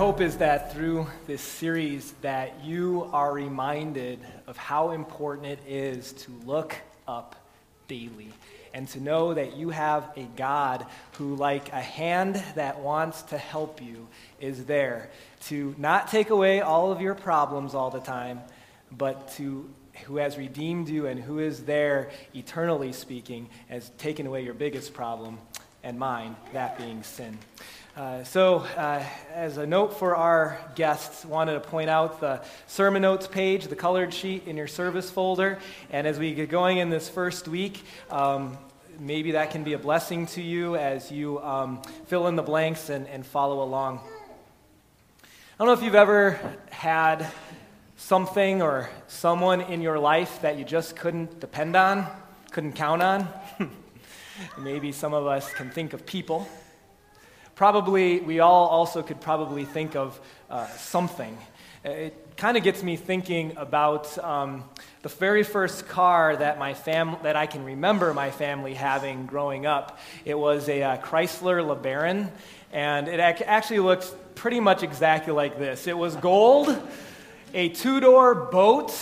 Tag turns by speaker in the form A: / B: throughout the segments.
A: Hope is that through this series that you are reminded of how important it is to look up daily and to know that you have a God who, like a hand that wants to help you, is there to not take away all of your problems all the time, but to who has redeemed you and who is there, eternally speaking, has taken away your biggest problem and mine, that being sin. Uh, so, uh, as a note for our guests, wanted to point out the sermon notes page, the colored sheet in your service folder. And as we get going in this first week, um, maybe that can be a blessing to you as you um, fill in the blanks and, and follow along. I don't know if you've ever had something or someone in your life that you just couldn't depend on, couldn't count on. maybe some of us can think of people. Probably, we all also could probably think of uh, something. It kind of gets me thinking about um, the very first car that, my fam- that I can remember my family having growing up. It was a uh, Chrysler LeBaron, and it ac- actually looks pretty much exactly like this. It was gold, a two door boat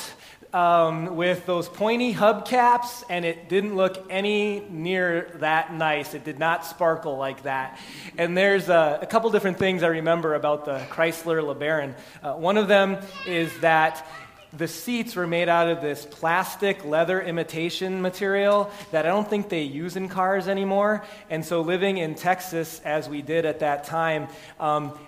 A: um, with those pointy hubcaps, and it didn't look any near that nice. It did not sparkle like that. And there's a, a couple different things I remember about the Chrysler LeBaron. Uh, one of them is that the seats were made out of this plastic leather imitation material that I don't think they use in cars anymore. And so, living in Texas as we did at that time, um,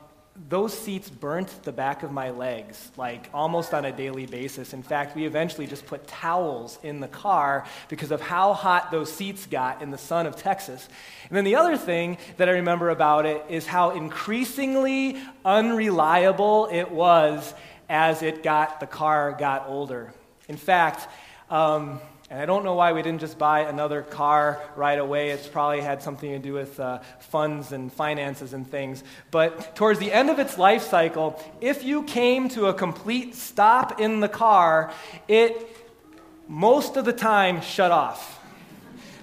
A: those seats burnt the back of my legs, like almost on a daily basis. In fact, we eventually just put towels in the car because of how hot those seats got in the sun of Texas. And then the other thing that I remember about it is how increasingly unreliable it was as it got the car got older. In fact, um, and I don't know why we didn't just buy another car right away. It's probably had something to do with uh, funds and finances and things. But towards the end of its life cycle, if you came to a complete stop in the car, it most of the time shut off.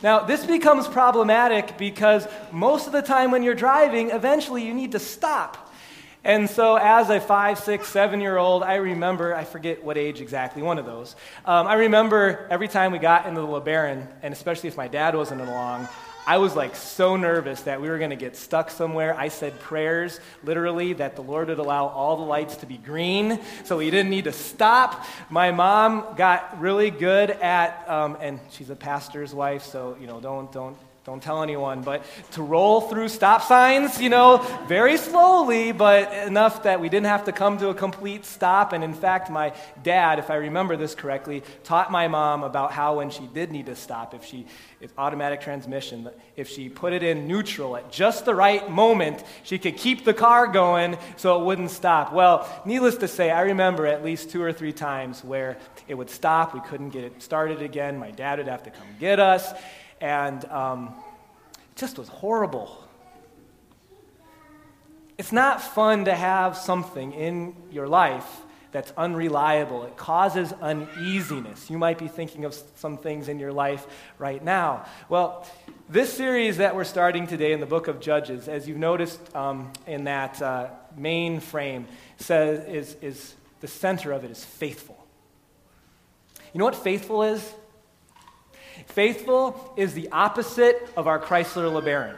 A: Now, this becomes problematic because most of the time when you're driving, eventually you need to stop. And so, as a five, six, seven year old, I remember, I forget what age exactly, one of those. Um, I remember every time we got into the LeBaron, and especially if my dad wasn't along, I was like so nervous that we were going to get stuck somewhere. I said prayers, literally, that the Lord would allow all the lights to be green so we didn't need to stop. My mom got really good at, um, and she's a pastor's wife, so, you know, don't, don't don't tell anyone, but to roll through stop signs, you know, very slowly, but enough that we didn't have to come to a complete stop. And in fact, my dad, if I remember this correctly, taught my mom about how when she did need to stop, if she, if automatic transmission, if she put it in neutral at just the right moment, she could keep the car going so it wouldn't stop. Well, needless to say, I remember at least two or three times where it would stop, we couldn't get it started again, my dad would have to come get us and um, it just was horrible. It's not fun to have something in your life that's unreliable. It causes uneasiness. You might be thinking of some things in your life right now. Well, this series that we're starting today in the book of Judges, as you've noticed um, in that uh, main frame, says is, is the center of it is faithful. You know what faithful is? Faithful is the opposite of our Chrysler LeBaron.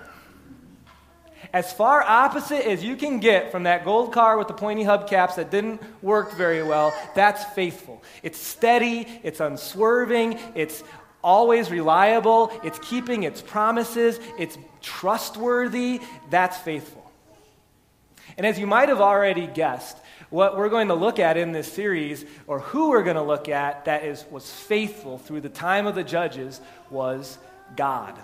A: As far opposite as you can get from that gold car with the pointy hubcaps that didn't work very well, that's faithful. It's steady, it's unswerving, it's always reliable, it's keeping its promises, it's trustworthy. That's faithful. And as you might have already guessed, what we're going to look at in this series, or who we're going to look at that is, was faithful through the time of the judges, was God.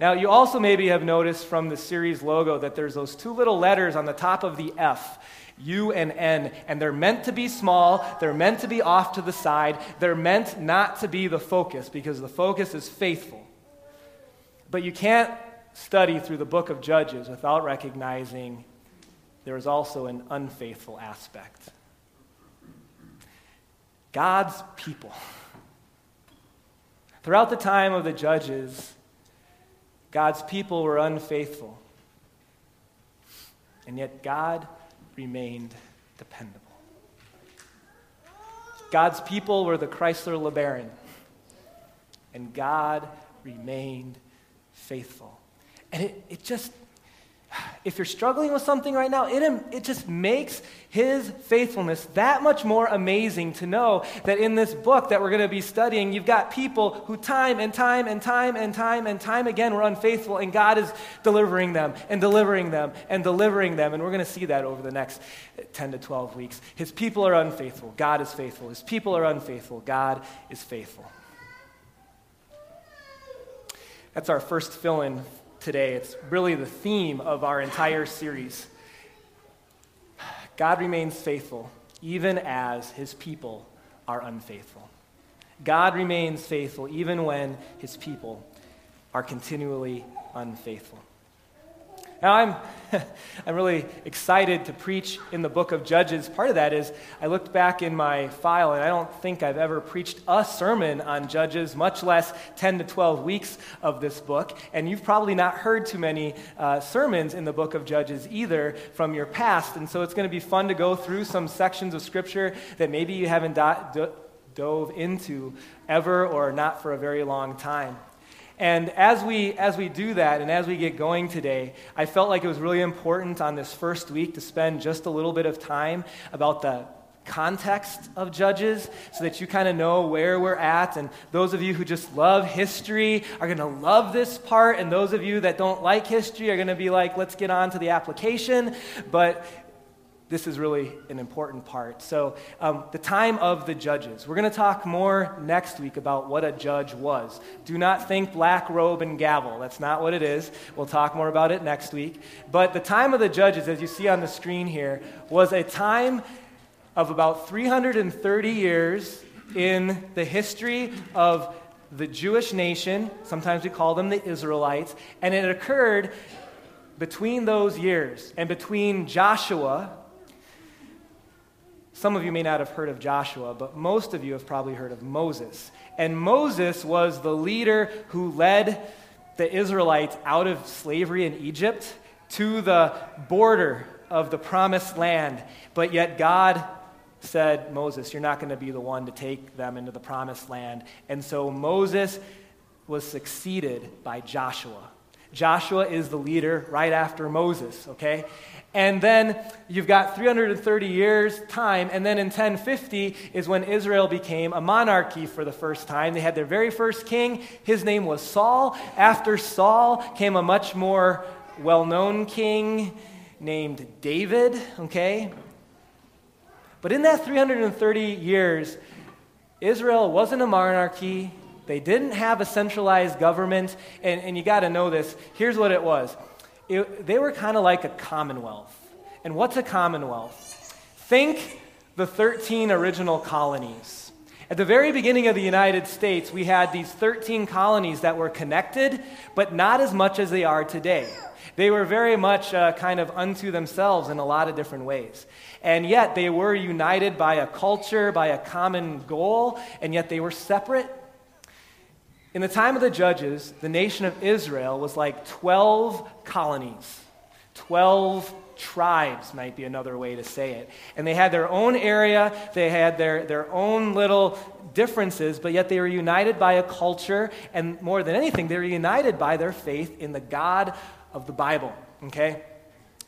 A: Now, you also maybe have noticed from the series logo that there's those two little letters on the top of the F. U and N, and they're meant to be small, they're meant to be off to the side, they're meant not to be the focus because the focus is faithful. But you can't study through the book of Judges without recognizing there is also an unfaithful aspect. God's people. Throughout the time of the judges, God's people were unfaithful. And yet God remained dependable. God's people were the Chrysler LeBaron, and God remained faithful. And it, it just if you're struggling with something right now, it, it just makes his faithfulness that much more amazing to know that in this book that we're going to be studying, you've got people who time and time and time and time and time again were unfaithful, and God is delivering them and delivering them and delivering them. And we're going to see that over the next uh, 10 to 12 weeks. His people are unfaithful, God is faithful. His people are unfaithful, God is faithful. That's our first fill in today. It's really the theme of our entire series. God remains faithful even as his people are unfaithful. God remains faithful even when his people are continually unfaithful. Now, I'm, I'm really excited to preach in the book of Judges. Part of that is I looked back in my file, and I don't think I've ever preached a sermon on Judges, much less 10 to 12 weeks of this book. And you've probably not heard too many uh, sermons in the book of Judges either from your past. And so it's going to be fun to go through some sections of Scripture that maybe you haven't do- do- dove into ever or not for a very long time. And as we, as we do that and as we get going today, I felt like it was really important on this first week to spend just a little bit of time about the context of Judges so that you kind of know where we're at. And those of you who just love history are going to love this part. And those of you that don't like history are going to be like, let's get on to the application. But this is really an important part. So, um, the time of the judges. We're going to talk more next week about what a judge was. Do not think black robe and gavel. That's not what it is. We'll talk more about it next week. But the time of the judges, as you see on the screen here, was a time of about 330 years in the history of the Jewish nation. Sometimes we call them the Israelites. And it occurred between those years and between Joshua some of you may not have heard of Joshua, but most of you have probably heard of Moses. And Moses was the leader who led the Israelites out of slavery in Egypt to the border of the promised land. But yet God said, Moses, you're not going to be the one to take them into the promised land. And so Moses was succeeded by Joshua. Joshua is the leader right after Moses, okay? And then you've got 330 years' time, and then in 1050 is when Israel became a monarchy for the first time. They had their very first king. His name was Saul. After Saul came a much more well known king named David, okay? But in that 330 years, Israel wasn't a monarchy. They didn't have a centralized government. And, and you got to know this. Here's what it was it, they were kind of like a commonwealth. And what's a commonwealth? Think the 13 original colonies. At the very beginning of the United States, we had these 13 colonies that were connected, but not as much as they are today. They were very much uh, kind of unto themselves in a lot of different ways. And yet they were united by a culture, by a common goal, and yet they were separate in the time of the judges, the nation of Israel was like 12 colonies, 12 tribes, might be another way to say it. And they had their own area, they had their, their own little differences, but yet they were united by a culture, and more than anything, they were united by their faith in the God of the Bible, okay?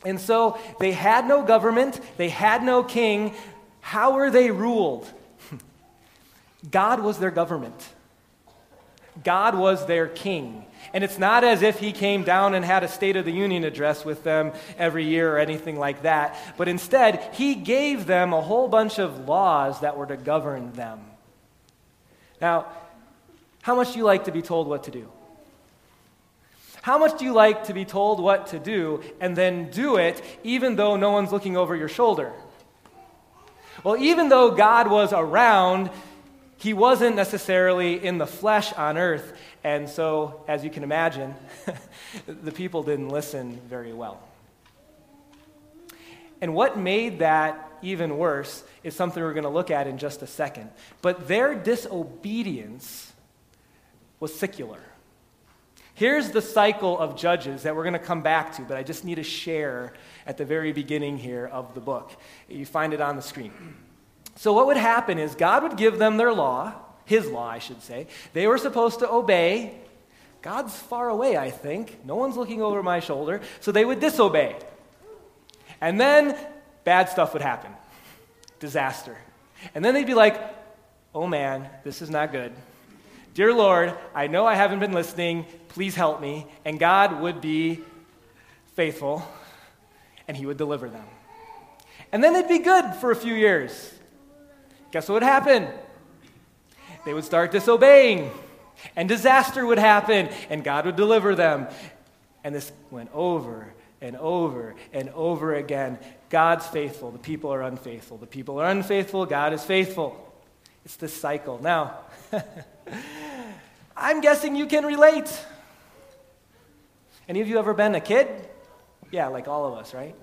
A: And so they had no government, they had no king. How were they ruled? God was their government. God was their king. And it's not as if he came down and had a State of the Union address with them every year or anything like that, but instead, he gave them a whole bunch of laws that were to govern them. Now, how much do you like to be told what to do? How much do you like to be told what to do and then do it even though no one's looking over your shoulder? Well, even though God was around, he wasn't necessarily in the flesh on earth, and so, as you can imagine, the people didn't listen very well. And what made that even worse is something we're going to look at in just a second. But their disobedience was secular. Here's the cycle of judges that we're going to come back to, but I just need to share at the very beginning here of the book. You find it on the screen. So, what would happen is God would give them their law, his law, I should say. They were supposed to obey. God's far away, I think. No one's looking over my shoulder. So, they would disobey. And then bad stuff would happen disaster. And then they'd be like, oh man, this is not good. Dear Lord, I know I haven't been listening. Please help me. And God would be faithful and he would deliver them. And then it'd be good for a few years. Guess what would happen? They would start disobeying, and disaster would happen, and God would deliver them. And this went over and over and over again. God's faithful, the people are unfaithful. The people are unfaithful, God is faithful. It's this cycle. Now, I'm guessing you can relate. Any of you ever been a kid? Yeah, like all of us, right?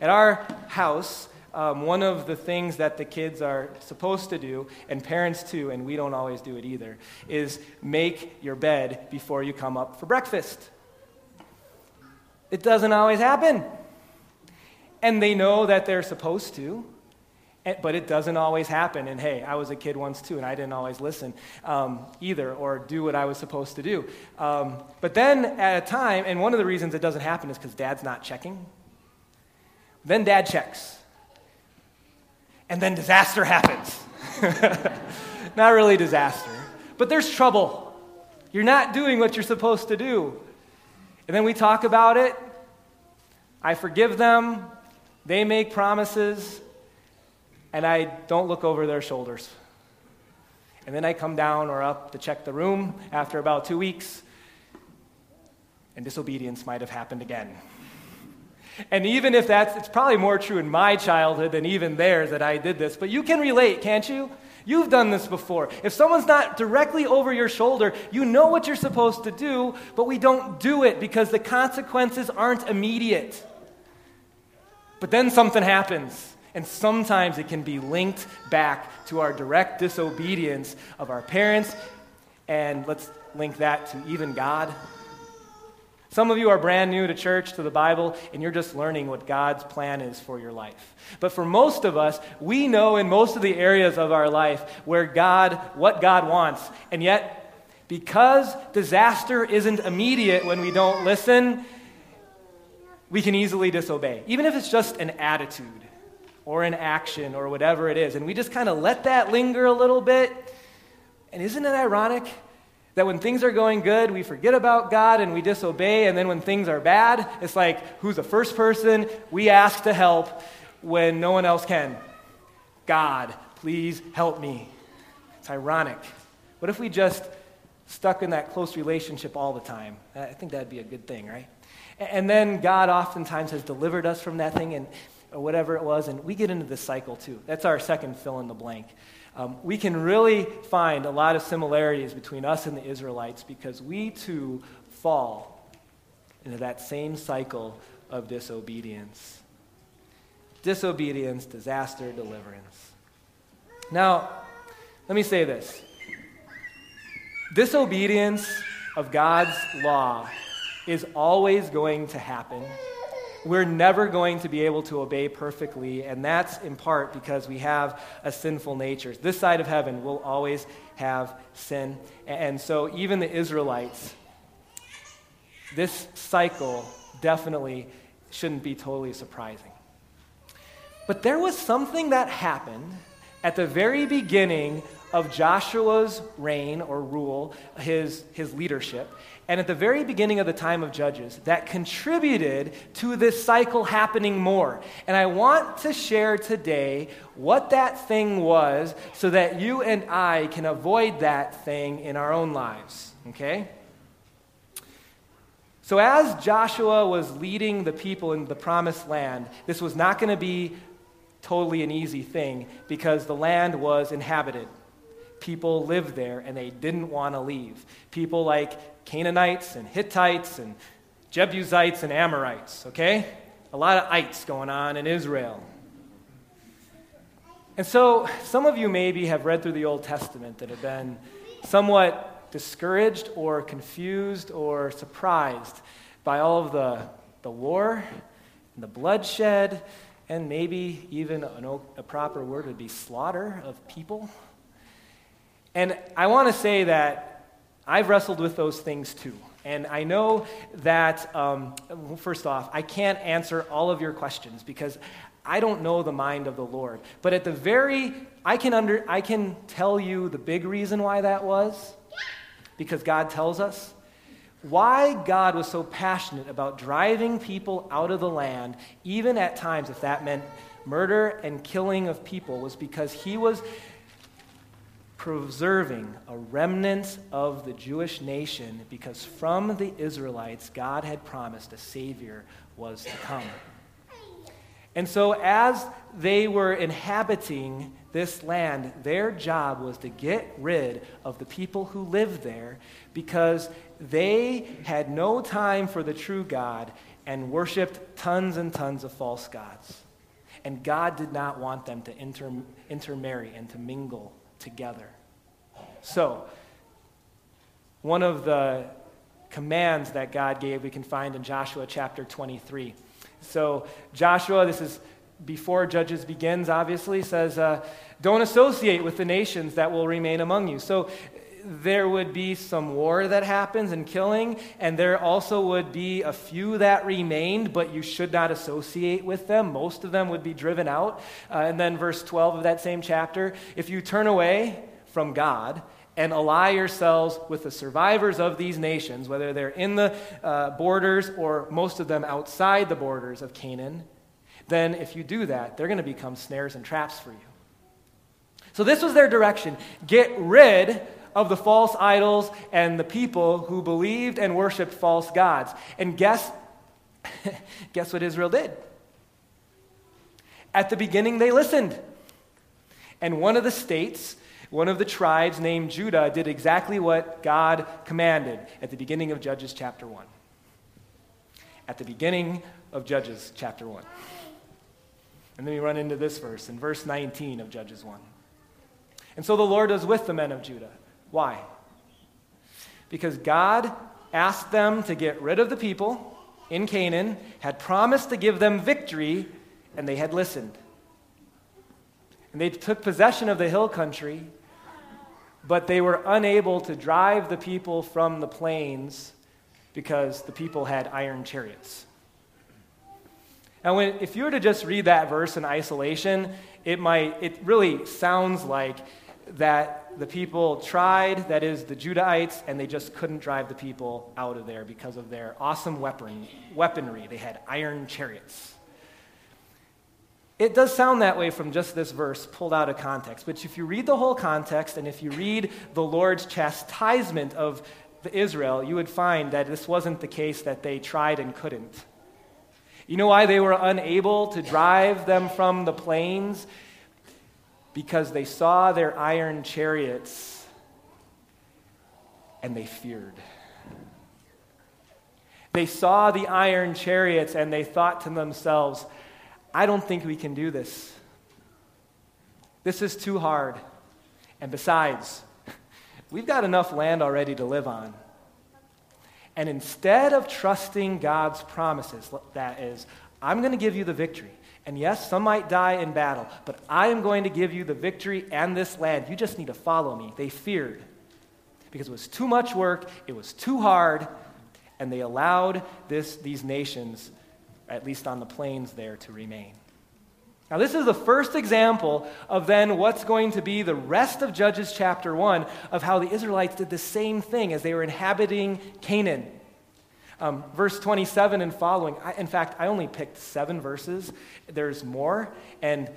A: At our house, um, one of the things that the kids are supposed to do, and parents too, and we don't always do it either, is make your bed before you come up for breakfast. It doesn't always happen. And they know that they're supposed to, but it doesn't always happen. And hey, I was a kid once too, and I didn't always listen um, either or do what I was supposed to do. Um, but then at a time, and one of the reasons it doesn't happen is because dad's not checking. Then dad checks. And then disaster happens. not really disaster, but there's trouble. You're not doing what you're supposed to do. And then we talk about it. I forgive them. They make promises and I don't look over their shoulders. And then I come down or up to check the room after about two weeks, and disobedience might have happened again. And even if that's, it's probably more true in my childhood than even theirs that I did this, but you can relate, can't you? You've done this before. If someone's not directly over your shoulder, you know what you're supposed to do, but we don't do it because the consequences aren't immediate. But then something happens. And sometimes it can be linked back to our direct disobedience of our parents. And let's link that to even God. Some of you are brand new to church, to the Bible, and you're just learning what God's plan is for your life. But for most of us, we know in most of the areas of our life where God, what God wants. And yet, because disaster isn't immediate when we don't listen, we can easily disobey, even if it's just an attitude or an action or whatever it is. And we just kind of let that linger a little bit. And isn't it ironic that when things are going good, we forget about God and we disobey, and then when things are bad, it's like, who's the first person we ask to help when no one else can? God, please help me. It's ironic. What if we just stuck in that close relationship all the time? I think that'd be a good thing, right? And then God oftentimes has delivered us from that thing, and whatever it was, and we get into this cycle too. That's our second fill in the blank. Um, we can really find a lot of similarities between us and the Israelites because we too fall into that same cycle of disobedience. Disobedience, disaster, deliverance. Now, let me say this disobedience of God's law is always going to happen we're never going to be able to obey perfectly, and that's in part because we have a sinful nature. This side of heaven will always have sin. And so, even the Israelites, this cycle definitely shouldn't be totally surprising. But there was something that happened at the very beginning of Joshua's reign or rule, his, his leadership, and at the very beginning of the time of Judges that contributed to this cycle happening more. And I want to share today what that thing was so that you and I can avoid that thing in our own lives. Okay? So, as Joshua was leading the people in the promised land, this was not going to be totally an easy thing because the land was inhabited people lived there and they didn't want to leave. People like Canaanites and Hittites and Jebusites and Amorites, okay? A lot of ites going on in Israel. And so, some of you maybe have read through the Old Testament that have been somewhat discouraged or confused or surprised by all of the, the war and the bloodshed and maybe even an, a proper word would be slaughter of people. And I want to say that I've wrestled with those things too. And I know that, um, first off, I can't answer all of your questions because I don't know the mind of the Lord. But at the very, I can, under, I can tell you the big reason why that was because God tells us why God was so passionate about driving people out of the land, even at times if that meant murder and killing of people, was because he was preserving a remnant of the Jewish nation because from the Israelites, God had promised a Savior was to come. And so, as they were inhabiting this land, their job was to get rid of the people who lived there because they had no time for the true God and worshiped tons and tons of false gods. And God did not want them to inter- intermarry and to mingle together. So, one of the commands that God gave we can find in Joshua chapter 23. So, Joshua, this is before Judges begins, obviously, says, uh, Don't associate with the nations that will remain among you. So, there would be some war that happens and killing, and there also would be a few that remained, but you should not associate with them. Most of them would be driven out. Uh, and then, verse 12 of that same chapter if you turn away from God and ally yourselves with the survivors of these nations, whether they're in the uh, borders or most of them outside the borders of Canaan, then if you do that, they're going to become snares and traps for you. So, this was their direction get rid of the false idols and the people who believed and worshiped false gods. And guess, guess what Israel did? At the beginning, they listened. And one of the states one of the tribes named Judah did exactly what God commanded at the beginning of Judges chapter 1. At the beginning of Judges chapter 1. And then we run into this verse in verse 19 of Judges 1. And so the Lord was with the men of Judah. Why? Because God asked them to get rid of the people in Canaan, had promised to give them victory, and they had listened. And they took possession of the hill country but they were unable to drive the people from the plains because the people had iron chariots. Now, when, if you were to just read that verse in isolation, it might, it really sounds like that the people tried, that is, the Judahites, and they just couldn't drive the people out of there because of their awesome weapon, weaponry. They had iron chariots. It does sound that way from just this verse pulled out of context, but if you read the whole context and if you read the Lord's chastisement of Israel, you would find that this wasn't the case that they tried and couldn't. You know why they were unable to drive them from the plains? Because they saw their iron chariots and they feared. They saw the iron chariots and they thought to themselves, I don't think we can do this. This is too hard. And besides, we've got enough land already to live on. And instead of trusting God's promises, that is, I'm going to give you the victory. And yes, some might die in battle, but I am going to give you the victory and this land. You just need to follow me. They feared because it was too much work, it was too hard, and they allowed this, these nations at least on the plains there, to remain. Now, this is the first example of then what's going to be the rest of Judges chapter 1 of how the Israelites did the same thing as they were inhabiting Canaan. Um, verse 27 and following, I, in fact, I only picked seven verses. There's more. And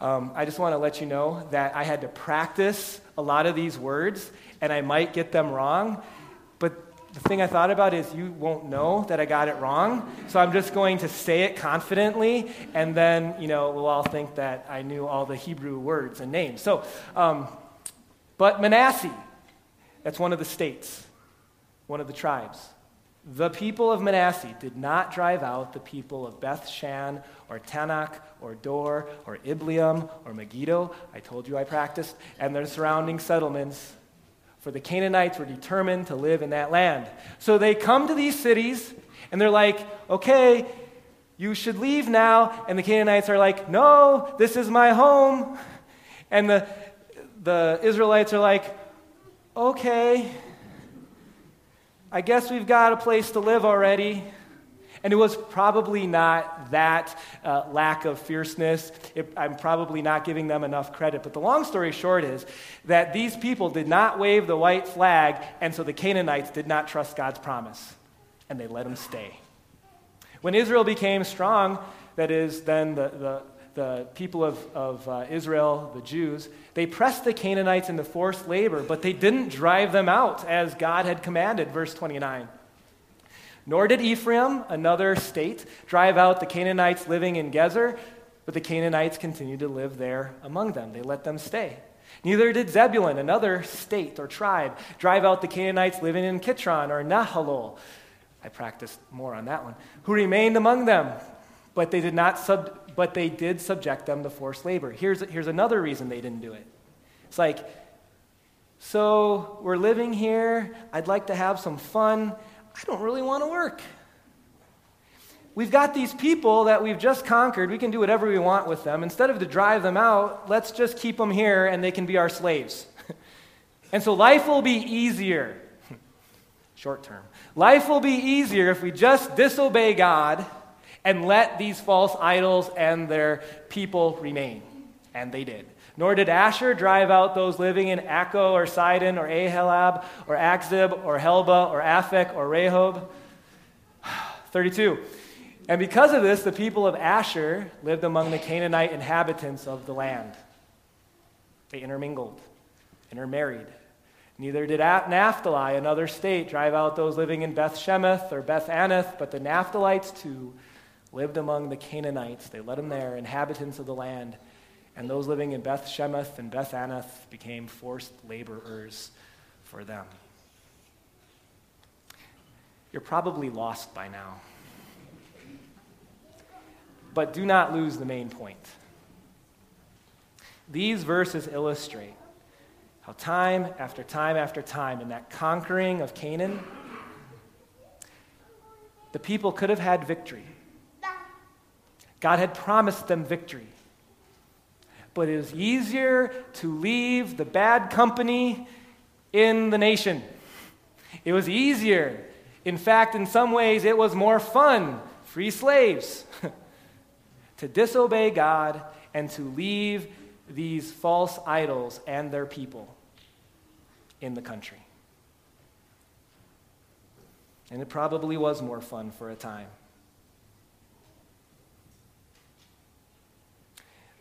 A: um, I just want to let you know that I had to practice a lot of these words, and I might get them wrong But the thing I thought about is you won't know that I got it wrong. So I'm just going to say it confidently, and then, you know, we'll all think that I knew all the Hebrew words and names. So, um, but Manasseh, that's one of the states, one of the tribes. The people of Manasseh did not drive out the people of Beth Shan or Taanach or Dor or Ibleam or Megiddo. I told you I practiced, and their surrounding settlements for the Canaanites were determined to live in that land. So they come to these cities and they're like, okay, you should leave now. And the Canaanites are like, no, this is my home. And the, the Israelites are like, okay, I guess we've got a place to live already. And it was probably not that uh, lack of fierceness. It, I'm probably not giving them enough credit. But the long story short is that these people did not wave the white flag, and so the Canaanites did not trust God's promise, and they let them stay. When Israel became strong, that is, then the, the, the people of, of uh, Israel, the Jews, they pressed the Canaanites into forced labor, but they didn't drive them out as God had commanded, verse 29. Nor did Ephraim, another state, drive out the Canaanites living in Gezer, but the Canaanites continued to live there among them. They let them stay. Neither did Zebulun, another state or tribe, drive out the Canaanites living in Kitron or Nahalol. I practiced more on that one. Who remained among them, but they did not sub, but they did subject them to forced labor. Here's, here's another reason they didn't do it. It's like, so we're living here. I'd like to have some fun. I don't really want to work. We've got these people that we've just conquered. We can do whatever we want with them. Instead of to drive them out, let's just keep them here and they can be our slaves. and so life will be easier. Short term. Life will be easier if we just disobey God and let these false idols and their people remain. And they did. Nor did Asher drive out those living in Acco or Sidon or Ahlab or Achzib or Helbah or Aphek or Rehob. 32. And because of this, the people of Asher lived among the Canaanite inhabitants of the land. They intermingled, intermarried. Neither did Naphtali, another state, drive out those living in Beth Shemesh or Beth Anath, but the Naphtalites too lived among the Canaanites. They led them there, inhabitants of the land and those living in Beth Shemesh and Beth Anath became forced laborers for them. You're probably lost by now. But do not lose the main point. These verses illustrate how time after time after time in that conquering of Canaan, the people could have had victory. God had promised them victory but it is easier to leave the bad company in the nation. It was easier. In fact, in some ways, it was more fun, free slaves, to disobey God and to leave these false idols and their people in the country. And it probably was more fun for a time.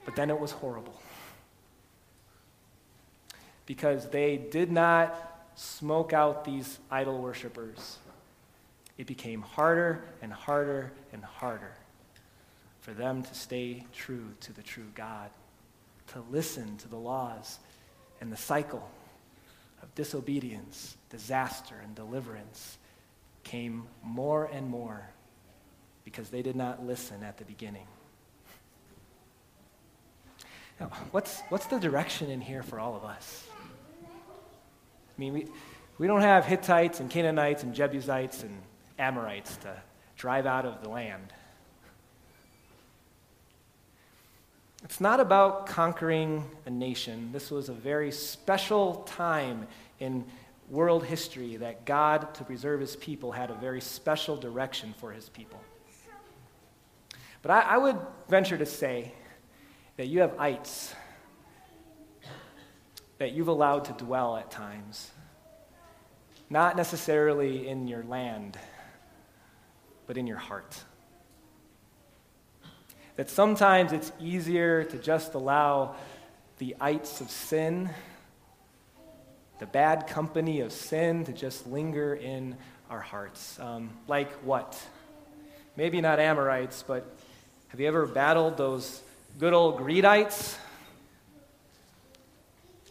A: But then it was horrible. Because they did not smoke out these idol worshippers. It became harder and harder and harder for them to stay true to the true God, to listen to the laws and the cycle of disobedience, disaster, and deliverance came more and more because they did not listen at the beginning. Now, what's, what's the direction in here for all of us? I mean, we, we don't have Hittites and Canaanites and Jebusites and Amorites to drive out of the land. It's not about conquering a nation. This was a very special time in world history that God, to preserve his people, had a very special direction for his people. But I, I would venture to say that you have ites that you've allowed to dwell at times, not necessarily in your land, but in your heart. That sometimes it's easier to just allow the ites of sin, the bad company of sin, to just linger in our hearts. Um, like what? Maybe not Amorites, but have you ever battled those good old Greedites.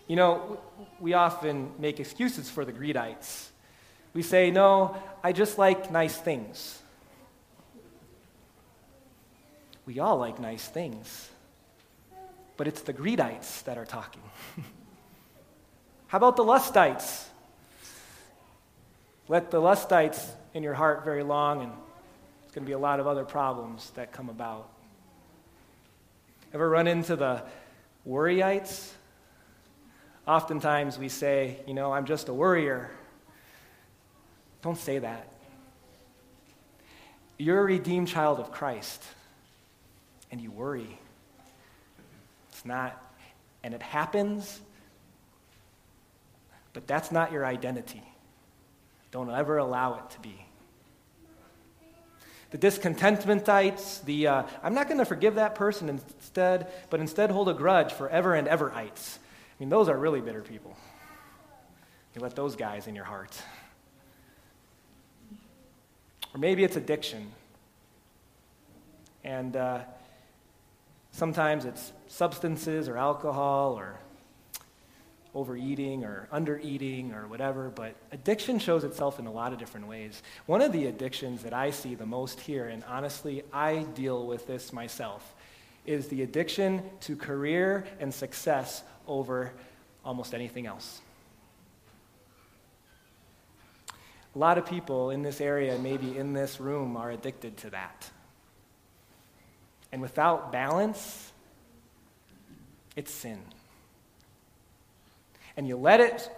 A: You know, we often make excuses for the Greedites. We say, no, I just like nice things. We all like nice things. But it's the Greedites that are talking. How about the Lustites? Let the lustites in your heart very long, and it's going to be a lot of other problems that come about. Ever run into the worryites? Oftentimes we say, you know, I'm just a worrier. Don't say that. You're a redeemed child of Christ, and you worry. It's not, and it happens, but that's not your identity. Don't ever allow it to be. The discontentmentites, the uh, I'm not going to forgive that person instead, but instead hold a grudge forever and everites. I mean, those are really bitter people. You let those guys in your heart. Or maybe it's addiction. And uh, sometimes it's substances or alcohol or overeating or undereating or whatever, but addiction shows itself in a lot of different ways. One of the addictions that I see the most here, and honestly, I deal with this myself, is the addiction to career and success over almost anything else. A lot of people in this area, maybe in this room, are addicted to that. And without balance, it's sin. And you let it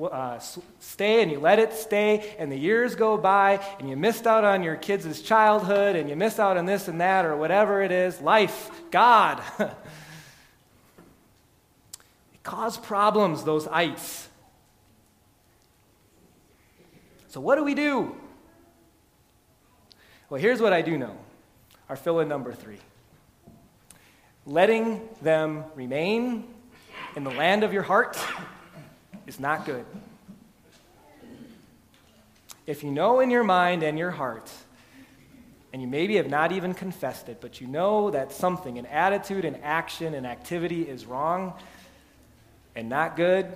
A: uh, stay and you let it stay, and the years go by, and you missed out on your kids' childhood, and you missed out on this and that, or whatever it is life, God. it caused problems, those ites. So, what do we do? Well, here's what I do know our fill in number three letting them remain in the land of your heart is not good. If you know in your mind and your heart, and you maybe have not even confessed it, but you know that something, an attitude, an action, an activity is wrong and not good,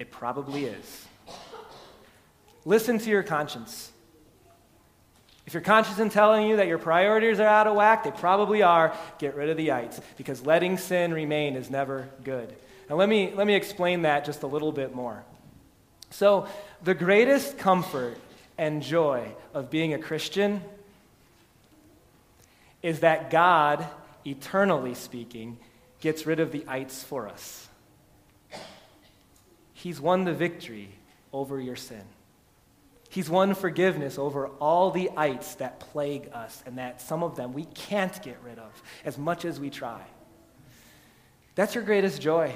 A: it probably is. Listen to your conscience. If your conscience is telling you that your priorities are out of whack, they probably are. Get rid of the ites because letting sin remain is never good. Now, let me, let me explain that just a little bit more. So, the greatest comfort and joy of being a Christian is that God, eternally speaking, gets rid of the ites for us. He's won the victory over your sin. He's won forgiveness over all the ites that plague us, and that some of them we can't get rid of as much as we try. That's your greatest joy.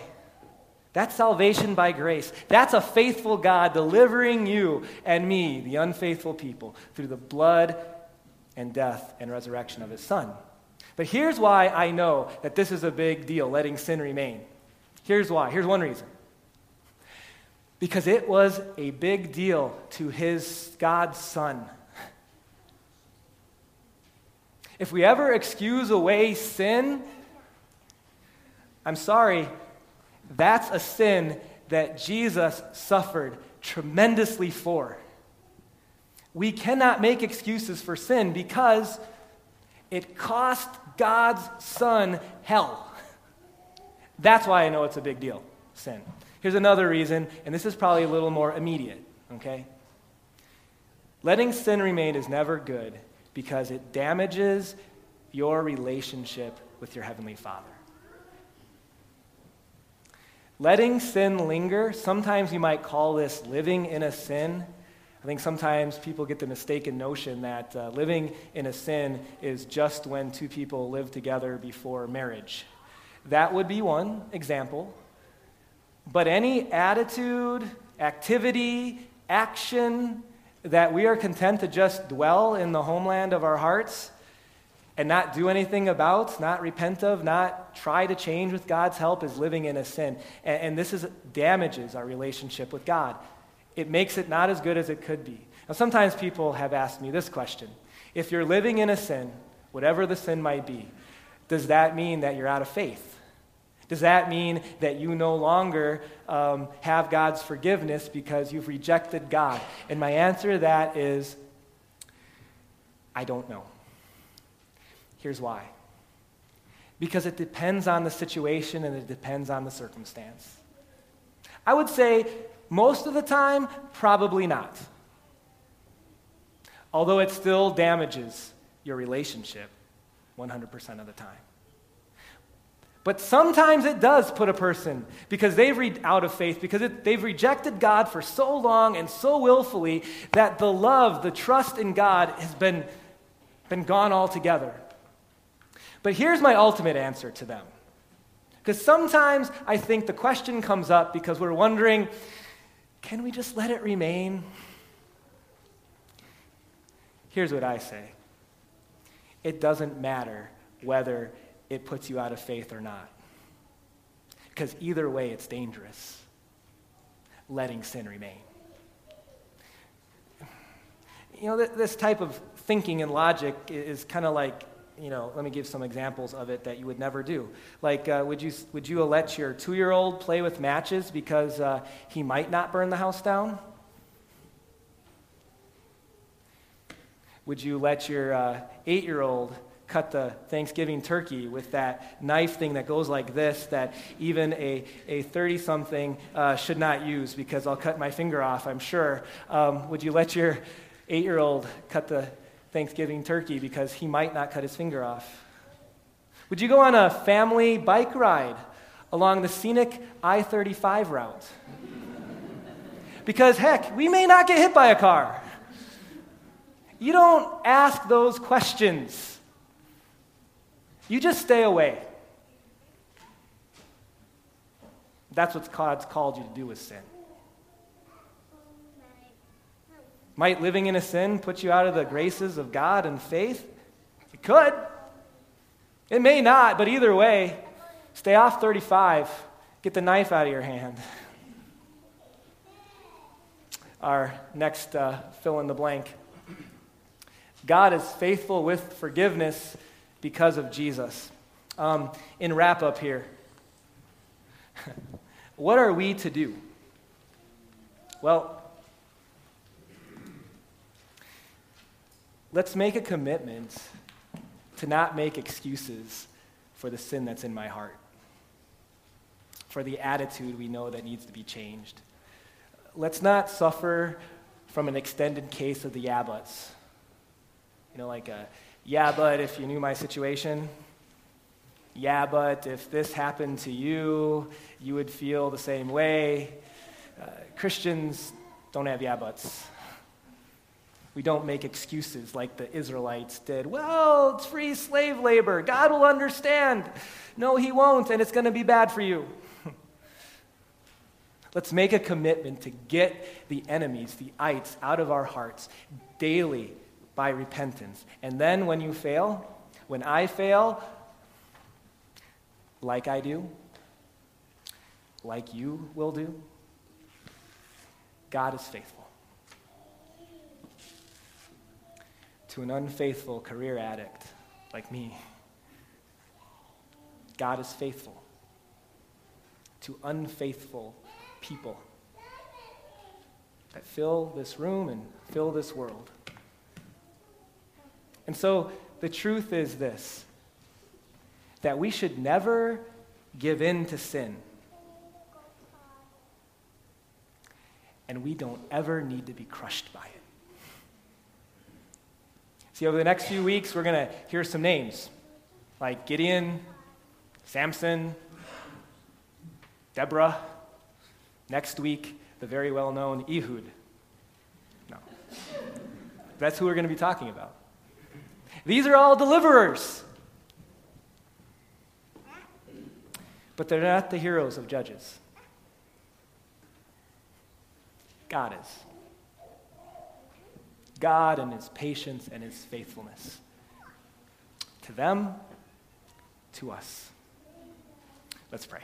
A: That's salvation by grace. That's a faithful God delivering you and me, the unfaithful people, through the blood and death and resurrection of his Son. But here's why I know that this is a big deal, letting sin remain. Here's why. Here's one reason because it was a big deal to his God's son. If we ever excuse away sin, I'm sorry, that's a sin that Jesus suffered tremendously for. We cannot make excuses for sin because it cost God's Son hell. That's why I know it's a big deal, sin. Here's another reason, and this is probably a little more immediate, okay? Letting sin remain is never good because it damages your relationship with your Heavenly Father. Letting sin linger, sometimes you might call this living in a sin. I think sometimes people get the mistaken notion that uh, living in a sin is just when two people live together before marriage. That would be one example. But any attitude, activity, action that we are content to just dwell in the homeland of our hearts and not do anything about, not repent of, not try to change with God's help is living in a sin. And, and this is, damages our relationship with God. It makes it not as good as it could be. Now, sometimes people have asked me this question If you're living in a sin, whatever the sin might be, does that mean that you're out of faith? Does that mean that you no longer um, have God's forgiveness because you've rejected God? And my answer to that is I don't know. Here's why because it depends on the situation and it depends on the circumstance. I would say most of the time, probably not. although it still damages your relationship 100% of the time. But sometimes it does put a person, because they've re- out of faith, because it, they've rejected God for so long and so willfully that the love, the trust in God has been, been gone altogether. But here's my ultimate answer to them. Because sometimes I think the question comes up because we're wondering can we just let it remain? Here's what I say it doesn't matter whether it puts you out of faith or not. Because either way, it's dangerous letting sin remain. You know, this type of thinking and logic is kind of like, you know, let me give some examples of it that you would never do. Like, uh, would, you, would you let your two year old play with matches because uh, he might not burn the house down? Would you let your uh, eight year old cut the Thanksgiving turkey with that knife thing that goes like this that even a 30 something uh, should not use because I'll cut my finger off, I'm sure? Um, would you let your eight year old cut the Thanksgiving turkey because he might not cut his finger off? Would you go on a family bike ride along the scenic I 35 route? Because, heck, we may not get hit by a car. You don't ask those questions. You just stay away. That's what God's called you to do with sin. Might living in a sin put you out of the graces of God and faith? It could. It may not, but either way, stay off 35. Get the knife out of your hand. Our next uh, fill in the blank. God is faithful with forgiveness because of Jesus. Um, in wrap up here, what are we to do? Well, let's make a commitment to not make excuses for the sin that's in my heart, for the attitude we know that needs to be changed. Let's not suffer from an extended case of the yeah-buts you know, like, a, yeah, but if you knew my situation, yeah, but if this happened to you, you would feel the same way. Uh, Christians don't have yeah, buts. We don't make excuses like the Israelites did. Well, it's free slave labor. God will understand. No, He won't, and it's going to be bad for you. Let's make a commitment to get the enemies, the ites, out of our hearts daily by repentance. And then when you fail, when I fail, like I do, like you will do, God is faithful. To an unfaithful career addict like me, God is faithful. To unfaithful people that fill this room and fill this world, and so the truth is this that we should never give in to sin. And we don't ever need to be crushed by it. See, over the next few weeks, we're going to hear some names like Gideon, Samson, Deborah. Next week, the very well known Ehud. No. That's who we're going to be talking about. These are all deliverers. But they're not the heroes of Judges. God is. God and his patience and his faithfulness. To them, to us. Let's pray.